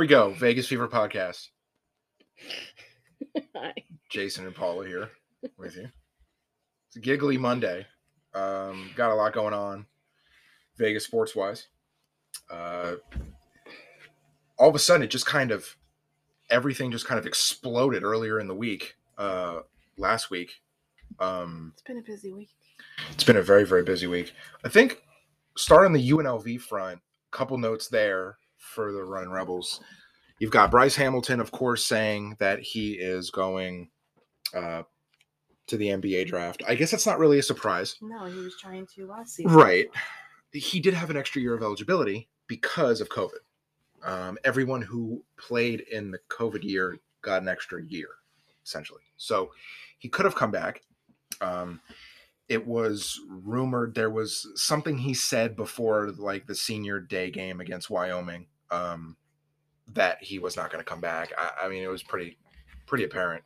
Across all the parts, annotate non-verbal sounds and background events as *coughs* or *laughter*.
Here we go. Vegas Fever podcast. *laughs* Hi. Jason and Paula here with you. It's a giggly Monday. Um, got a lot going on, Vegas sports wise. Uh, all of a sudden, it just kind of everything just kind of exploded earlier in the week. Uh, last week, um, It's been a busy week. it's been a very very busy week. I think start on the UNLV front. Couple notes there for the Running Rebels. You've got Bryce Hamilton, of course, saying that he is going uh, to the NBA draft. I guess that's not really a surprise, No, he was trying to last season. right? He did have an extra year of eligibility because of COVID. Um, everyone who played in the COVID year got an extra year, essentially. So he could have come back. Um, it was rumored there was something he said before like the senior day game against Wyoming um, that he was not going to come back. I, I mean, it was pretty pretty apparent.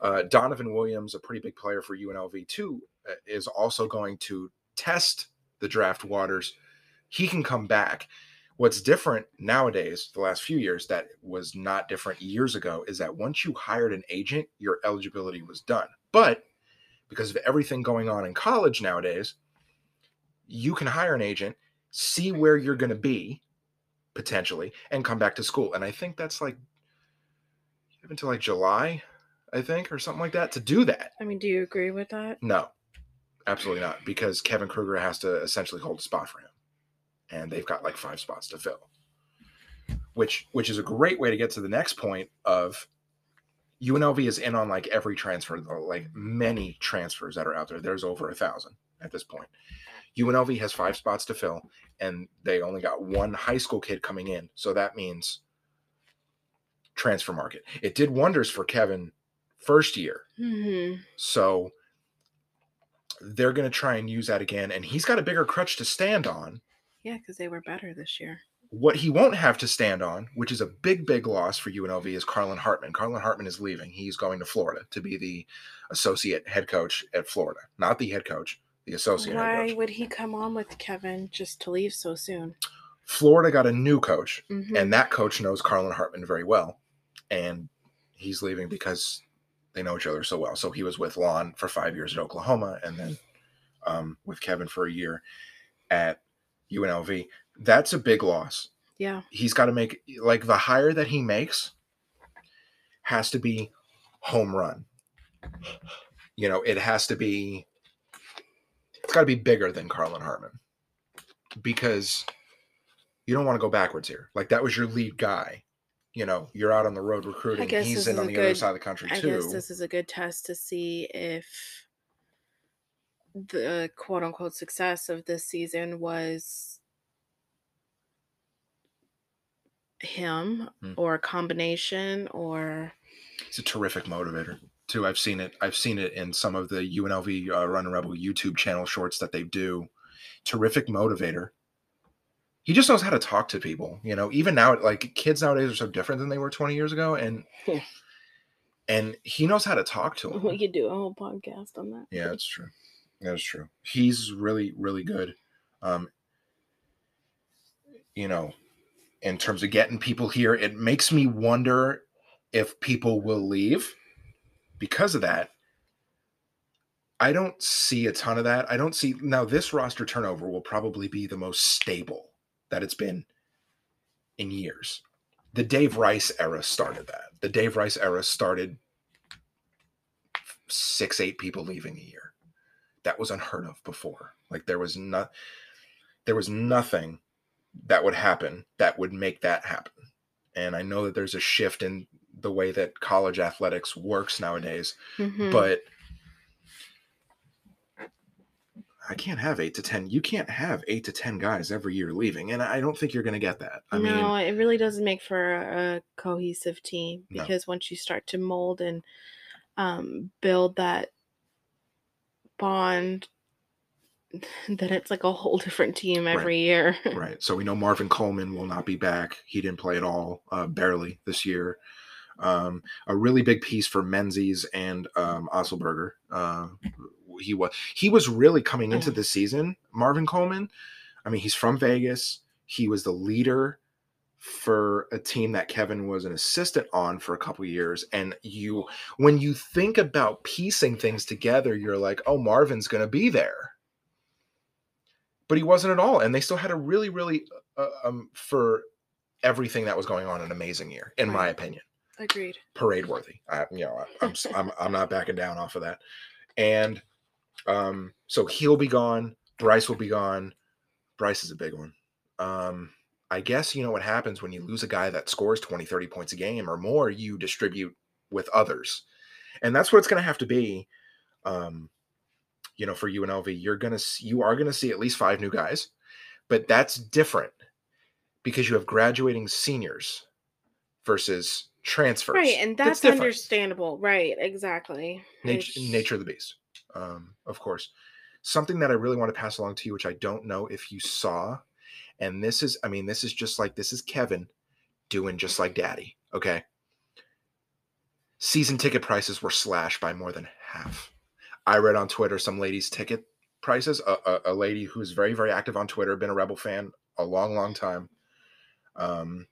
Uh, Donovan Williams, a pretty big player for UNLV too, uh, is also going to test the draft waters. He can come back. What's different nowadays, the last few years, that was not different years ago, is that once you hired an agent, your eligibility was done. But because of everything going on in college nowadays, you can hire an agent, see where you're going to be potentially, and come back to school. And I think that's like until like July, I think, or something like that to do that. I mean, do you agree with that? No, absolutely not, because Kevin Kruger has to essentially hold a spot for him, and they've got like five spots to fill. Which, which is a great way to get to the next point of UNLV is in on like every transfer, like many transfers that are out there. There's over a thousand at this point. UNLV has five spots to fill, and they only got one high school kid coming in. So that means transfer market. It did wonders for Kevin first year. hmm So they're going to try and use that again. And he's got a bigger crutch to stand on. Yeah, because they were better this year. What he won't have to stand on, which is a big, big loss for UNLV, is Carlin Hartman. Carlin Hartman is leaving. He's going to Florida to be the associate head coach at Florida, not the head coach, the associate Why would he come on with Kevin just to leave so soon? Florida got a new coach, hmm and that coach knows Carlin Hartman very well. And he's leaving because they know each other so well. So he was with Lon for five years at Oklahoma and then um, with Kevin for a year at UNLV. That's a big loss. yeah. He's got to make, like, the hire that he makes has to be home run. You know, it has to be, it's got to be bigger than Carlin Hartman because you don't want to go backwards here. Like, that was your lead guy. You know, you're out on the road recruiting. He's in on the other side of the country I too. guess this is a good test to see if the quote unquote success of this season was him Hmm. or a combination or It's a terrific motivator too. I've seen it. I've seen it in some of the UNLV uh, Run and Rebel YouTube channel shorts that they do. Terrific motivator. He just knows how to talk to people. You know, even now, like kids nowadays are so different than they were 20 years ago, and and he knows how to talk to *laughs* them. we could do a whole podcast on that. Yeah, that's true. That is true. He's really, really good. Um, you know, in terms of getting people here, it makes me wonder if people will leave because of that. I don't see a ton of that. I don't see now this roster turnover will probably be the most stable that it's been in years. The Dave Rice era started that. The Dave Rice era started six, eight people leaving a year. That was unheard of before. Like there was not there was nothing that would happen that would make that happen. And I know that there's a shift in the way that college athletics works nowadays, Mhm. but I can't have eight to ten. You can't have eight to ten guys every year leaving, and I don't think you're going to get that. I no, mean, it really doesn't make for a cohesive team No. because once you start to mold and um, build that bond, *laughs* then it's like a whole different team Right. every year. *laughs* right. So we know Marvin Coleman will not be back. He didn't play at all, uh, barely this year. Um, a really big piece for Menzies and um, Osselberger. Uh, he was he was really coming into the season. Marvin Coleman. I mean, he's from Vegas. He was the leader for a team that Kevin was an assistant on for a couple years and you when you think about piecing things together you're like oh Marvin's going to be there but he wasn't at all and they still had a really really uh, um for everything that was going on an amazing year in my opinion Agreed. parade worthy I, you know I, I'm, s- *laughs* I'm I'm not backing down off of that and um so he'll be gone Bryce will be gone Bryce is a big one um I guess you know what happens when you lose a guy that scores 20, 30 points a game or more, you distribute with others. And that's what it's going to have to be. Um, you know, for UNLV, you're going to, you are going to see at least five new guys, but that's different because you have graduating seniors versus transfers. Right, and that's different. understandable. Right, exactly. Nature, nature of the beast, um, of course. Something that I really want to pass along to you, which I don't know if you saw, and this is, I mean, this is just like this is Kevin doing just like Daddy. Okay. Season ticket prices were slashed by more than half. I read on Twitter some lady's ticket prices. A, a, a lady who's very, very active on Twitter, been a Rebel fan a long, long time. Um,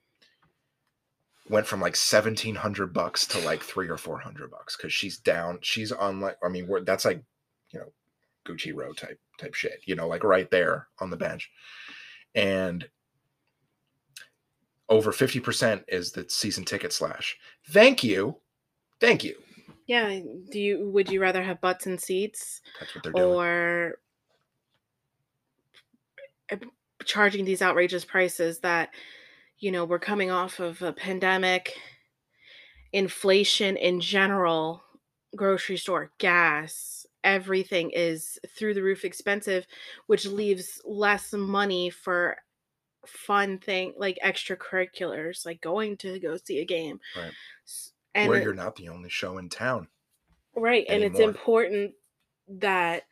went from like seventeen hundred bucks to like three or four hundred bucks because she's down. She's on like I mean, we're, that's like you know Gucci row type type shit. You know, like right there on the bench, and over fifty percent is the season ticket slash. Thank you, thank you. Yeah. Do you would you rather have butts and seats That's what they're doing. or uh, charging these outrageous prices that you know we're coming off of a pandemic, inflation in general, grocery store, gas, everything is through the roof expensive, which leaves less money for fun thing like extracurriculars like going to go see a game Right. And Where it- you're not the only show in town. Right. And it's important that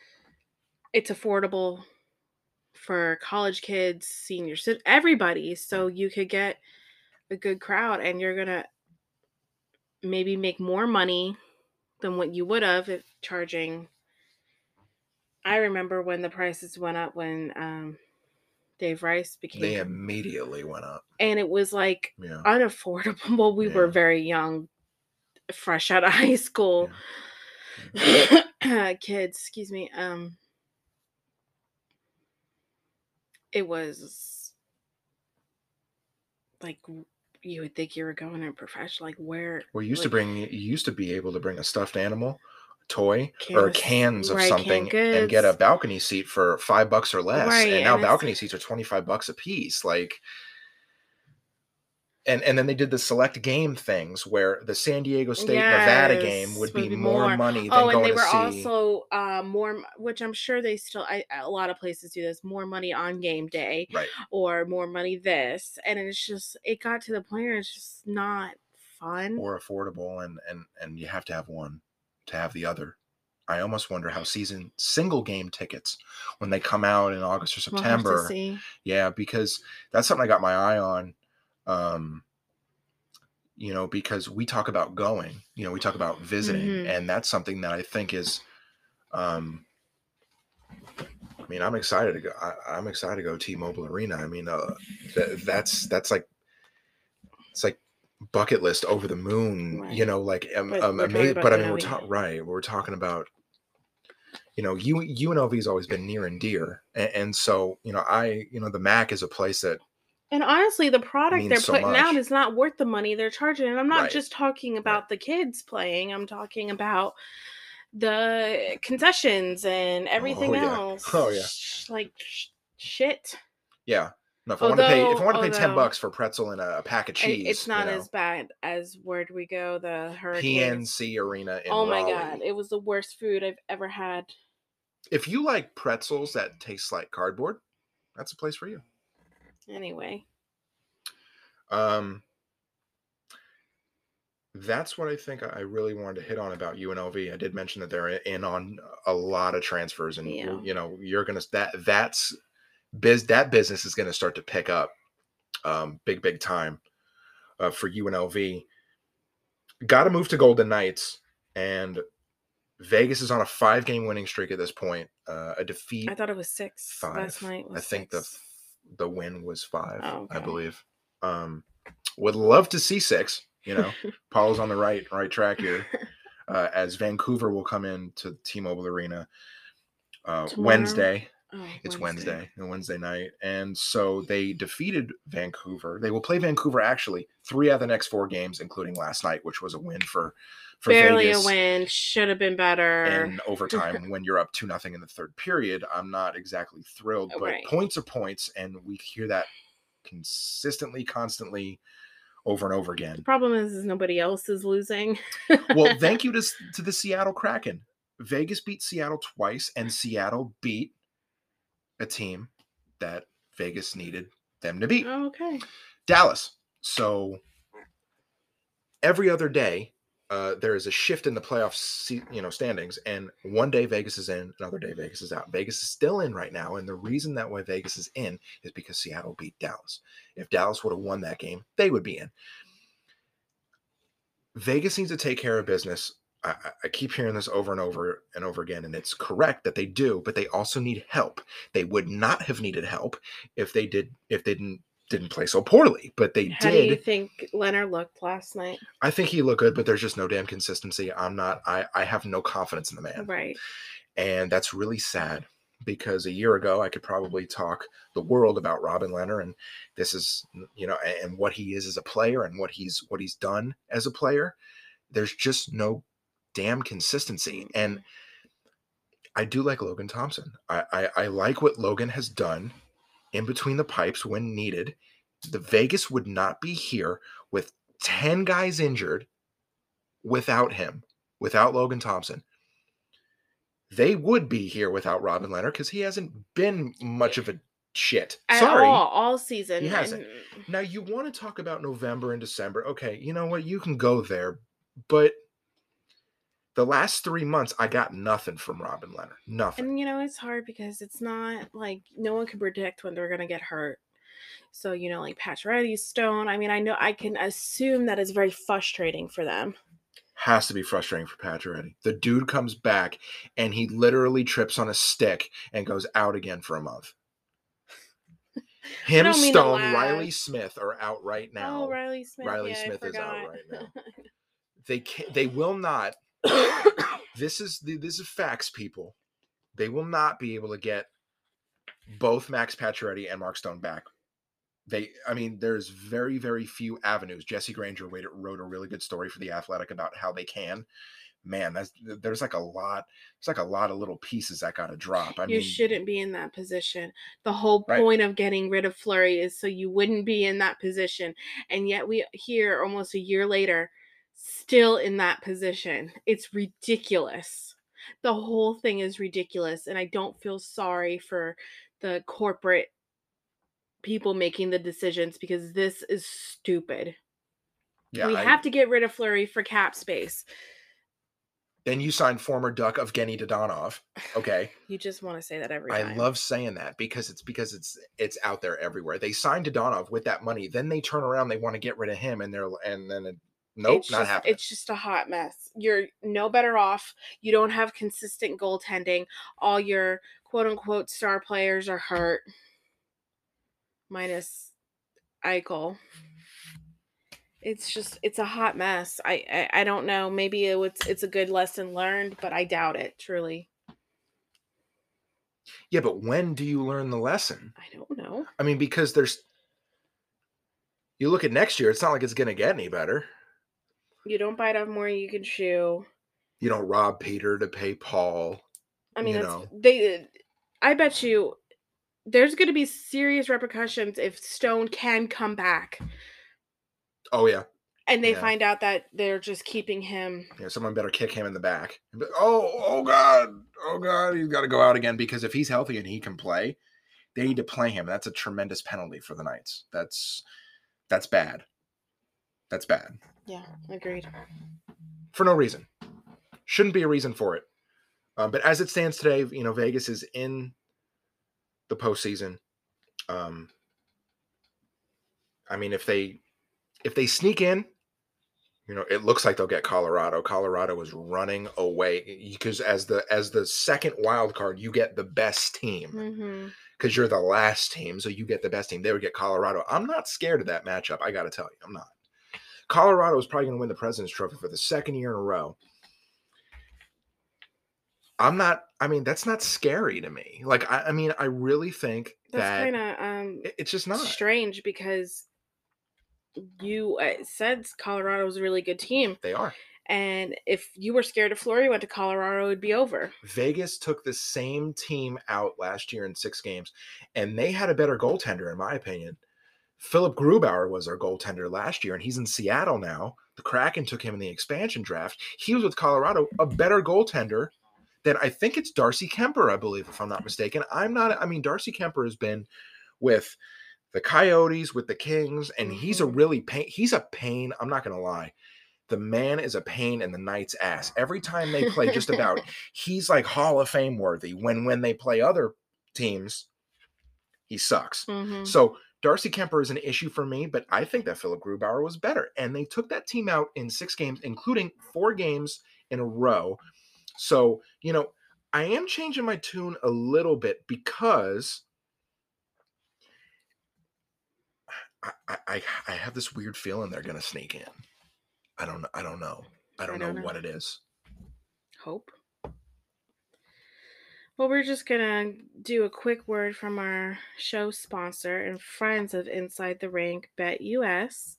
it's affordable for college kids, seniors, everybody, so you could get a good crowd and you're going to maybe make more money than what you would have if charging I remember when the prices went up when um Dave Rice became They immediately went up. and it was like Yeah. unaffordable. Well, *laughs* we were very young, fresh out of *laughs* high school *coughs* kids. Excuse me. Um, it was like you would think you were going to professional. Like where? Well, you used to like, bring you used to be able to bring a stuffed animal, toy, or Cans- cans of right, canned something and get a balcony seat for five bucks or less. Right, and now and balcony seats are twenty five bucks a piece. Like and and then they did the select game things where the San Diego State Nevada game would would be, be more, more. money than Oh, and they were see. also uh, more, which I'm sure they still. I, a lot of places do this. More money on game day, Right. or more money this, and it's just it got to the point where it's just not fun. or affordable and and and you have to have one to have the other i almost wonder how season single game tickets when they come out in august or We'll september see. yeah because that's something i got my eye on um you know because we talk about going you know we talk about visiting Mhm. and that's something that i think is um I mean, I'm excited to go. I, I'm excited to go T-Mobile Arena. I mean, uh, th- that's that's like it's like bucket list over the moon. Right. You know, like um, But um, we're talking ama- about but I mean, we're talking right. We're talking about you know, you UNLV has always been near and dear, and, and so you know, I you know, the MAC is a place that And honestly, the product means they're so putting out is not worth the money they're charging. And I'm not Right. just talking about the kids playing. I'm talking about the concessions and everything oh, yeah. else. Oh, yeah. Sh- Like sh- shit. yeah. No, if I want to pay, if I want to pay ten bucks for a pretzel and a, a pack of cheese, it's not you know, as bad as where do we go? The hurricanes. PNC Arena in Oh my Raleigh. god, it was the worst food I've ever had. If you like pretzels that taste like cardboard, that's a place for you. Anyway, Um, that's what I think I really wanted to hit on about UNLV. I did mention that they're in on a lot of transfers, and Yeah. you know you're gonna that that's biz that business is gonna start to pick up, um, big big time, uh, for UNLV. Got to move to Golden Knights, and Vegas is on a five game winning streak at this point. Uh, a defeat I thought it was six five. last night. I think the six. f- the win was five, Oh, I believe. Um, would love to see six. You know, *laughs* Paul's on the right right track here. *laughs* Uh, as Vancouver will come in to T-Mobile Arena uh, Wednesday. Oh, It's Wednesday, a Wednesday night, and so they defeated Vancouver. They will play Vancouver actually three out of the next four games, including last night, which was a win for for Barely Vegas a win. Should have been better. in *laughs* overtime when you're up two nothing in the third period. I'm not exactly thrilled, oh, but Right. points are points, and we hear that consistently, constantly, over and over again. the problem is, is nobody else is losing. Well, thank *laughs* you to to the Seattle Kraken. Vegas beat Seattle twice, and Seattle beat a team that Vegas needed them to beat. Oh, okay. Dallas. So every other day, uh, there is a shift in the playoff, se- you know, standings, and one day Vegas is in, another day Vegas is out. Vegas is still in right now, and the reason that why Vegas is in is because Seattle beat Dallas. If Dallas would have won that game, they would be in. Vegas needs to take care of business. I, I- keep hearing this over and over and over again, and it's correct that they do, but they also need help. They would not have needed help if they did if they didn't didn't play so poorly, but they did. How do you think Lehner looked last night? I think he looked good, but there's just no damn consistency. I'm not. I I have no confidence in the man, Right. and that's really sad because a year ago I could probably talk the world about Robin Lehner, and this is you know, and what he is as a player and what he's what he's done as a player. There's just no damn consistency, mm-hmm. and I do like Logan Thompson. I, I I like what Logan has done in between the pipes when needed. The Vegas would not be here with 10 guys injured without him, without Logan Thompson. They would be here without Robin Lehner because he hasn't been much of a shit. At Sorry. all, all season. He hasn't. and- Now you want to talk about November and December. Okay, you know what? You can go there, but the last three months I got nothing from Robin Lehner. Nothing. And you know, it's hard because it's not like no one can predict when they're gonna get hurt. So, you know, like Pacioretty, Stone. I mean, I know I can assume that it's very frustrating for them. has to be frustrating for Pacioretty. The dude comes back and he literally trips on a stick and goes out again for a month. Him, don't mean to Stone, Reilly. Smith are out right oh, now. Oh, Reilly Smith. Reilly yeah, Smith is out right now. *laughs* They can They will not. This is the this is facts, people. They will not be able to get both Max Pacioretty and Mark Stone back. They, I mean, there's very, very few avenues. Jesse Granger wrote, wrote a really good story for the Athletic about how they can. Man, that's there's like a lot. It's like a lot of little pieces that got to drop. I you mean, shouldn't be in that position. The whole Right. point of getting rid of Fleury is so you wouldn't be in that position. And yet we here almost a year later still in that position. It's ridiculous. The whole thing is ridiculous and I don't feel sorry for the corporate people making the decisions because this is stupid. yeah. we I- have to get rid of Fleury for cap space. then you signed former Duck Evgenii Dadonov. Okay. *sighs* You just want to say that every I time. love saying that because it's because it's it's out there everywhere. They signed Dodonov with that money, then they turn around, they want to get rid of him, and they're and then it, nope, it's not just, happening. It's just a hot mess. You're no better off. You don't have consistent goaltending. All your quote unquote star players are hurt. Minus Eichel. It's just it's a hot mess. I I, I don't know. Maybe it was, it's a good lesson learned, but I doubt it. Truly, Yeah, but when do you learn the lesson? I don't know. I mean, because there's you look at next year, it's not like it's gonna get any better. You don't bite off more you can chew. You don't rob Peter to pay Paul. I mean, you that's, know. they. I bet you there's going to be serious repercussions if Stone can come back. Oh yeah. and they Yeah. find out that they're just keeping him Yeah, someone better kick him in the back. Oh, oh God, oh God, he's got to go out again because if he's healthy and he can play, they need to play him. That's a tremendous penalty for the Knights. That's that's bad. That's bad yeah agreed for no reason. Shouldn't be a reason for it. Um, but as it stands today, you know, Vegas is in the postseason. Um, I mean, if they if they sneak in, you know, it looks like they'll get Colorado. Colorado is running away because as the as the second wild card, you get the best team. because you're the last team, so you get the best team. They would get Colorado. I'm not scared of that matchup. I got to tell you, I'm not. Colorado is probably going to win the President's Trophy for the second year in a row. I'm not. I mean, that's not scary to me. Like, I, I mean, I really think That's that kind of um it- it's just not. strange because you uh, said Colorado was a really good team, They are. and if you were scared of Florida, you went to Colorado, it'd be over. Vegas took the same team out last year in six games, and they had a better goaltender, in my opinion. Philip Grubauer was our goaltender last year, and he's in Seattle now. The Kraken took him in the expansion draft. He was with Colorado, a better goaltender than I think it's Darcy Kuemper, I believe, if I'm not mistaken. I'm not, I mean, Darcy Kuemper has been with the Coyotes, with the Kings, and he's a Mhm. really pain. He's a pain. I'm not going to lie. The man is a pain in the Knights' ass. Every time they play, just about, *laughs* he's like Hall of Fame worthy. When when they play other teams, he sucks. Mhm. So Darcy Kuemper is an issue for me, but I think that Philip Grubauer was better. And they took that team out in six games, including four games in a row. So, you know, I am changing my tune a little bit because I, I, I- I have this weird feeling they're gonna sneak in. I don't I don't know. I don't, don't know, know. what it is. Hope. Well, we're just gonna do a quick word from our show sponsor and friends of Inside the Rink, BetUS.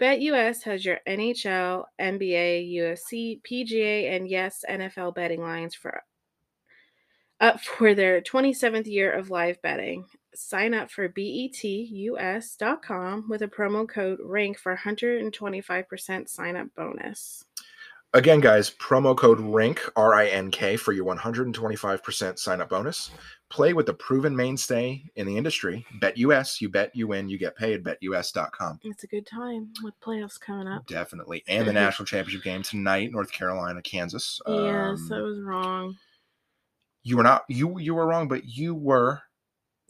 BetUS has your NHL, NBA, UFC, PGA, and yes, NFL betting lines for up for their 27th year of live betting. Sign up for betus.com with a promo code RINK for 125% sign up bonus. Again, guys, promo code RINK, R I N K, for your 125% sign up bonus. Play with the proven mainstay in the industry. Bet US, you bet, you win, you get paid. BetUS.com. It's a good time with playoffs coming up. Definitely. And the national championship game tonight, North Carolina, Kansas. yes, Um, I was wrong. you were not you you were wrong, but you were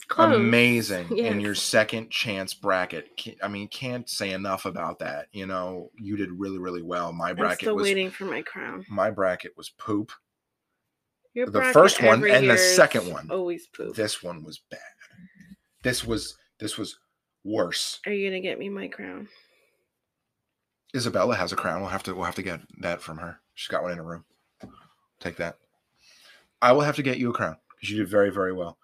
Close. amazing *laughs* in your second chance bracket. I mean, can't say enough about that. You know, you did really, really well. My I'm bracket still was waiting for my crown. my bracket was poop. Your The first one and the second one. Always poop. This one was bad. This was this was worse. Are you gonna get me my crown? Isabella has a crown. We'll have to we'll have to get that from her. She's got one in her room. Take that. I will have to get you a crown because you did very very well.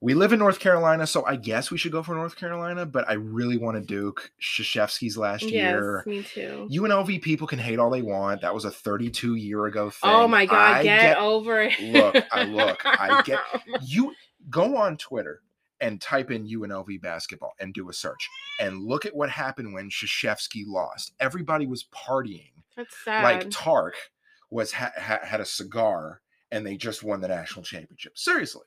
We live in North Carolina, so I guess we should go for North Carolina. But I really want to Duke Krzyzewski's last year. Yes, me too. UNLV people can hate all they want. That was a 32 year ago thing. Oh my god, I get, over it. Look, I look, I *laughs* get- you go on Twitter and type in UNLV basketball and do a search and look at what happened when Shashevsky lost. Everybody was partying That's sad. like Tark was ha- ha- had a cigar and they just won the national championship. Seriously,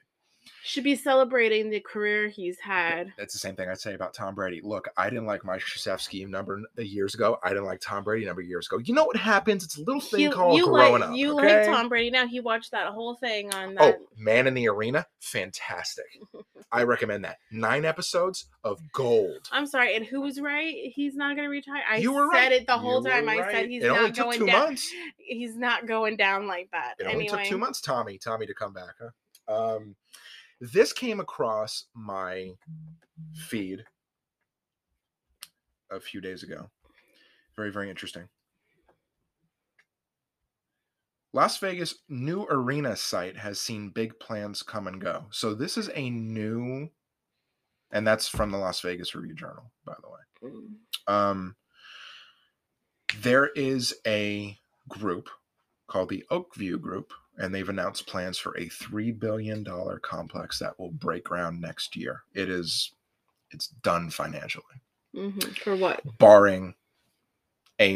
Should be celebrating the career he's had. that's the same thing I'd say about Tom Brady. Look, I didn't like Mike Krzyzewski number n- years ago. I didn't like Tom Brady number years ago. You know what happens? It's a little thing You, called you growing like up. you okay? like Tom Brady now. He watched that whole thing on Oh. Man in the Arena, fantastic. *laughs* I recommend that. Nine episodes of gold. I'm sorry, and who was right? He's not gonna retire. I you were said right. it the whole were time. I said he's it not only took going two down. months. He's not going down like that. It only anyway, took two months, Tommy, Tommy to come back. Huh? Um, this came across my feed a few days ago. Very, very interesting. Las Vegas new arena site has seen big plans come and go. So this is a new, and that's from the Las Vegas Review Journal, by the way. Um, there is a group called the Oak View Group, and they've announced plans for a three billion dollar complex that will break ground next year. It is, it's done financially, Mhm. For what? barring a a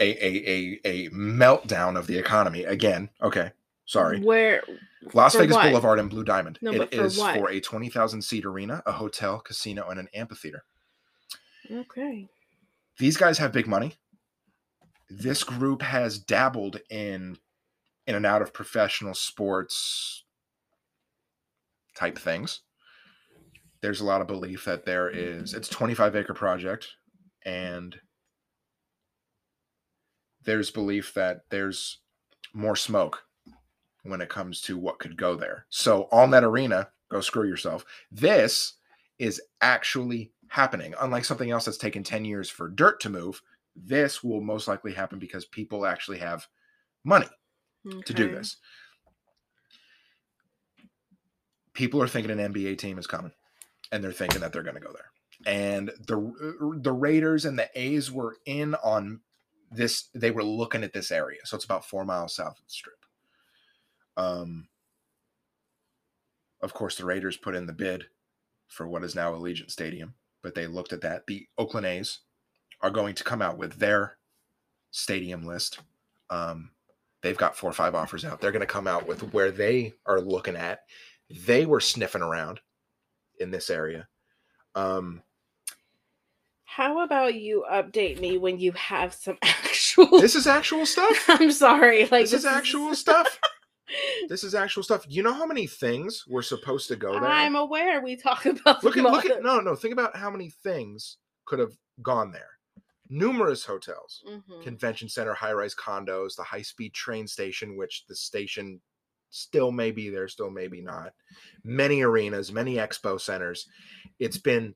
a a meltdown of the economy again. Okay, sorry. Where? Las Vegas what? Boulevard and Blue Diamond. No, it for is what? for a twenty thousand seat arena, a hotel, casino, and an amphitheater. Okay. these guys have big money. This group has dabbled in in and out of professional sports type things. There's a lot of belief that there is it's 25 acre project and there's belief that there's more smoke when it comes to what could go there. So on that arena, go screw yourself. This is actually happening. Unlike something else that's taken 10 years for dirt to move, this will most likely happen because people actually have money to do this. People are thinking an NBA team is coming, and they're thinking that they're going to go there. And the the Raiders and the A's were in on this. They were looking at this area, so it's about four miles south of the Strip. Um, of course, the Raiders put in the bid for what is now Allegiant Stadium, but they looked at that. The Oakland A's are going to come out with their stadium list. Um, they've got four or five offers out. They're going to come out with where they are looking at. They were sniffing around in this area. Um, How about you update me when you have some *laughs* actual? this is actual stuff. *laughs* I'm sorry. Like This is actual stuff. *laughs* This is actual stuff. You know how many things were supposed to go there? I'm aware we talk about. look at look at no no. Think about how many things could have gone there. Numerous hotels. Mhm. convention center, high rise condos, the high speed train station, which the station still may be there, still maybe not. Many arenas, many expo centers. It's been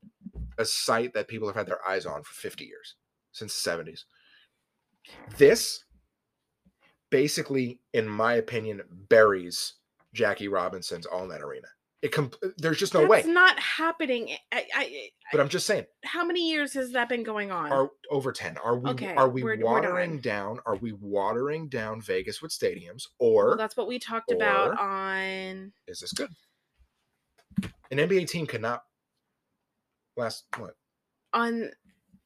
a site that people have had their eyes on for 50 years, since the 70s. This basically, in my opinion, buries Jackie Robinson's All Net Arena. It com- there's just no That's way. It's not happening. Eh, I, I, eh, But I'm just saying, how many years has that been going on? are over 10 are we Okay, are we watering down are we watering down vegas with stadiums or well, that's what we talked about on. is this good an nba team cannot last what On.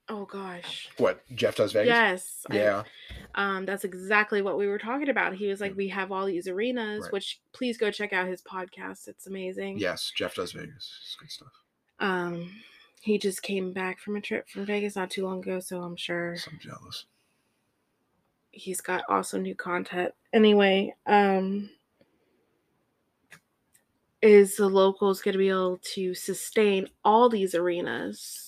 Oh gosh. what jeff does vegas Yes. I- yeah um, that's exactly what we were talking about. He was like, "We have all these arenas, Right. which please go check out his podcast. It's amazing." yes jeff does vegas it's good stuff Um, he just came back from a trip from Vegas not too long ago, so I'm sure so i'm jealous he's got awesome new content. Anyway, um, is the locals going to be able to sustain all these arenas?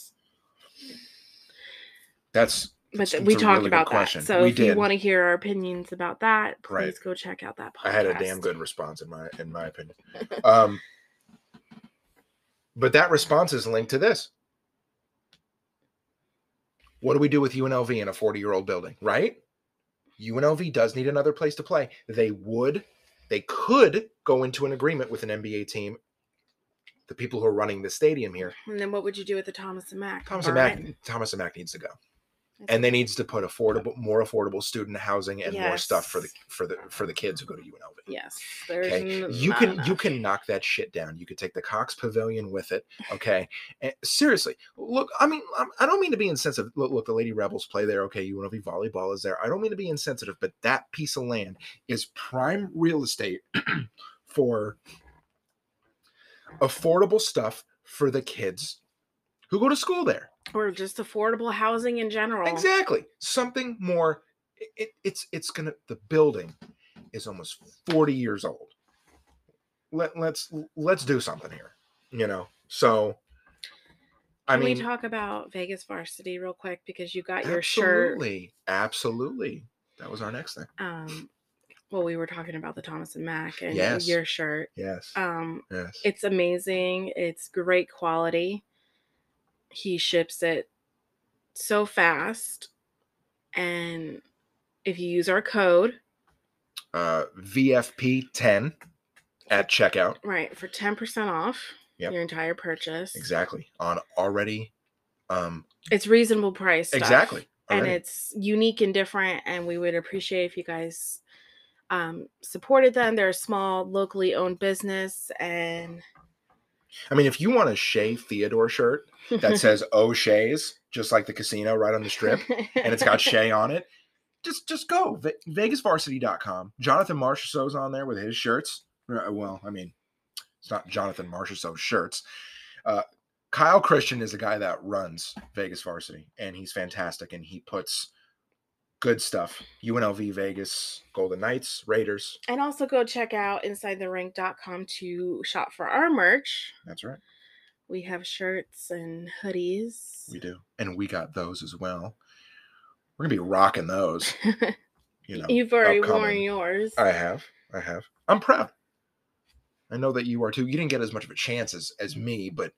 That's But th- we a talked really good about that. So We if you want to hear our opinions about that, please Right. go check out that podcast. i had a damn good response in my in my opinion. *laughs* Um but that response is linked to this. What do we do with unlv in a 40 year old building right unlv does need another place to play. They would they could go into an agreement with an nba team the people who are running the stadium here. And then what would you do with the Thomas and Mack? thomas and mack thomas and mack needs to go and they needs to put affordable more affordable student housing and more stuff for the for the for the kids who go to unlv yes, there's Okay, you can you can knock that shit down. You could take the Cox Pavilion with it. Okay, and seriously, look. I mean, I don't mean to be insensitive. Look, look, the Lady Rebels play there. Okay, UNLV volleyball is there. I don't mean to be insensitive, but that piece of land is prime real estate *clears throat* for affordable stuff for the kids who go to school there. Or just affordable housing in general. Exactly, something more. It, it, it's it's gonna. The building is almost forty years old. Let let's let's do something here. You know. So. I Can mean, we talk about Vegas Varsity real quick because you got your shirt. absolutely, absolutely. That was our next thing. Um, well, we were talking about the Thomas and Mack and Yes. your shirt. Yes. Um, yes. it's amazing. It's great quality. He ships it so fast, and if you use our code uh, VFP ten at checkout. right for ten percent off Yep. your entire purchase, Exactly on already. Um. it's reasonable price. stuff. Exactly. and it's unique and different and we would appreciate if you guys um, supported them they're a small locally owned business and I mean, if you want a Shea Theodore shirt that *laughs* says O'Shea's, just like the casino right on the strip, and it's got Shea on it, just just go Ve- VegasVarsity.com. Jonathan Marchessault's on there with his shirts. Uh, Well, I mean, it's not Jonathan Marchessault's shirts. Uh, Kyle Christian is the guy that runs Vegas Varsity, and he's fantastic. And he puts good stuff. UNLV, Vegas, Golden Knights, Raiders. and also go check out insidetherink.com to shop for our merch That's right, we have shirts and hoodies we do, and we got those as well. We're gonna be rocking those. *laughs* You know, you've already worn yours I have. I have. I'm proud. I know that you are too. You didn't get as much of a chance as as me, but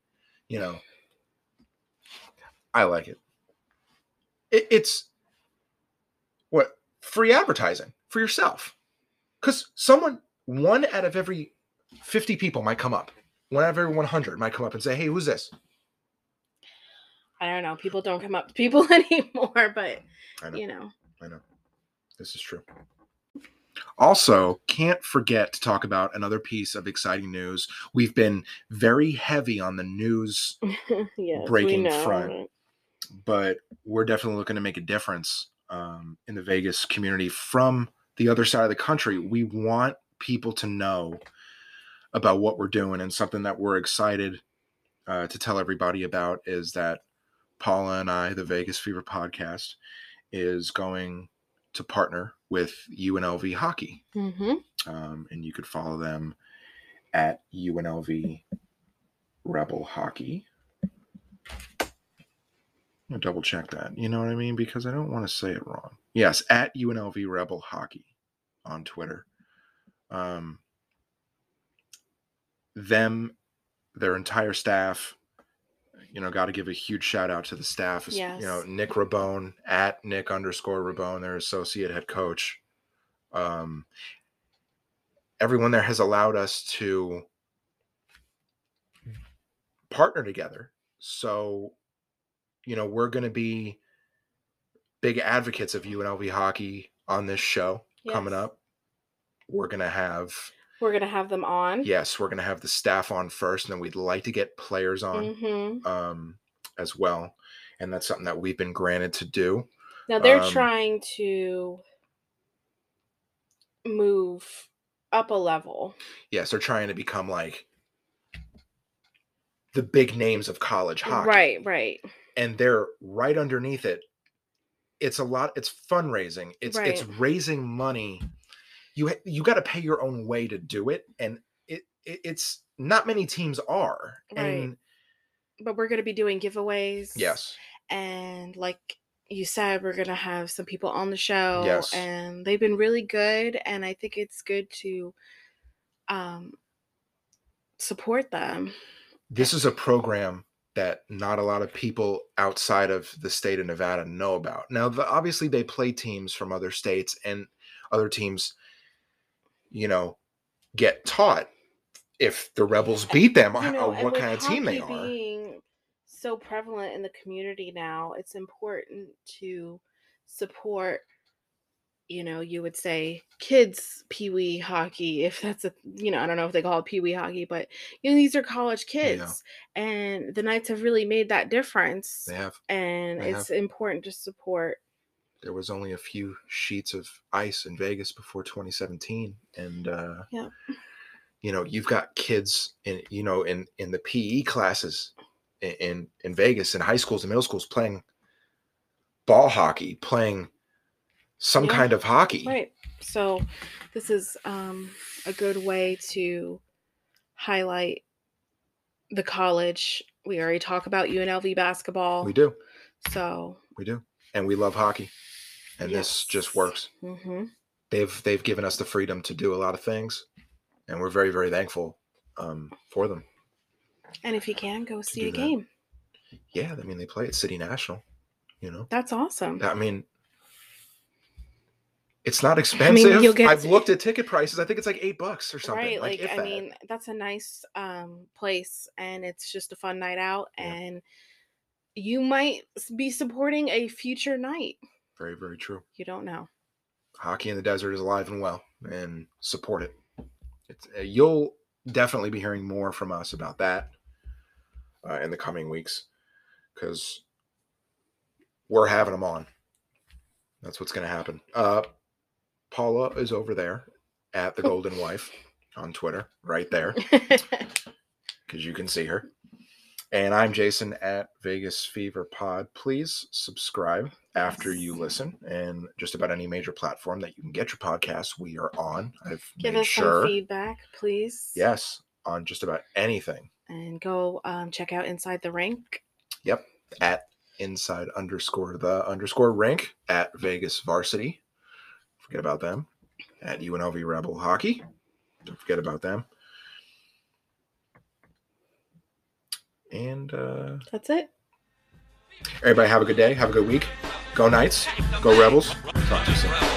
you know, I like it. it it's what free advertising for yourself, because someone one out of every fifty people might come up, one out of every one hundred might come up and say, "Hey, who's this?" I don't know. People don't come up to people *laughs* anymore, but I know. you know. I know. This is true. Also, can't forget to talk about another piece of exciting news. We've been very heavy on the news, *laughs* yes, Breaking front. but we're definitely looking to make a difference um, in the Vegas community from the other side of the country. We want people to know about what we're doing, and something that we're excited uh, to tell everybody about is that Paula and I, the Vegas Fever podcast, is going to partner with UNLV Hockey. hmm Um, and you could follow them at UNLV Rebel Hockey. I'm gonna double check that. You know what I mean? Because I don't want to say it wrong. Yes, at UNLV Rebel Hockey on Twitter. Um, them, their entire staff. You know, got to give a huge shout out to the staff. Yes. You know, Nick Rabone at Nick underscore Rabone, their associate head coach. Um, everyone there has allowed us to partner together. So, you know, we're going to be big advocates of UNLV hockey on this show coming up. We're going to have, We're gonna have them on. yes, we're going to have the staff on first, and then we'd like to get players on hmm um, as well. And that's something that we've been granted to do. Now they're Um, trying to move up a level. Yes, they're trying to become like the big names of college hockey. Right, right. And they're right underneath it it's a lot it's fundraising it's it's raising money you you got to pay your own way to do it and it, it it's not many teams are Right. and But we're gonna be doing giveaways. yes And like you said, we're gonna have some people on the show. Yes. And they've been really good. And I think it's good to um support them. this is a program that not a lot of people outside of the state of Nevada know about. Now, the, obviously, they play teams from other states, and other teams, you know, get taught if the Rebels beat them, You uh, know, what kind of team they are. Being so prevalent in the community now, it's important to support. You know, you would say kids pee wee hockey, if that's a you know, I don't know if they call it pee wee hockey, but you know, these are college kids, and the Knights have really made that difference. They have. and they it's important to support. There was only a few sheets of ice in Vegas before 2017, and uh, Yeah. you know, you've got kids in you know in in the PE classes in in, in Vegas in high schools and middle schools playing ball hockey, playing some Yeah. kind of hockey. Right. So this is um, a good way to highlight the college. We already talk about UNLV basketball. We do, So we do, and we love hockey, and this just Yes. works. hmm They've they've given us the freedom to do a lot of things, and we're very very thankful um, for them. and if you can go see a game, Yeah, I mean they play at City National, you know. that's awesome. I mean, it's not expensive. you'll get I've looked at ticket prices. I think it's like eight bucks or something. Right, like, if I that. mean, that's a nice um place and it's just a fun night out Yeah. and you might be supporting a future night. very very true. You don't know. Hockey in the desert is alive and well, and support it. It's, uh, you'll definitely be hearing more from us about that uh, in the coming weeks because we're having them on. That's what's going to happen. Uh, Paula is over there at the Golden Wife on Twitter, right there. *laughs* because you can see her. And I'm Jason at Vegas Fever Pod. Please subscribe after you listen, and just about any major platform that you can get your podcast, we are on. I've Give made us sure. some feedback, please. Yes, on just about anything And go um, check out Inside the Rink. Yep, at inside underscore the underscore rink at Vegas Varsity. Forget about them. At UNLV Rebel Hockey. Don't forget about them. And uh, that's it. Everybody have a good day. Have a good week. Go Knights. Go Rebels. Talk to you soon.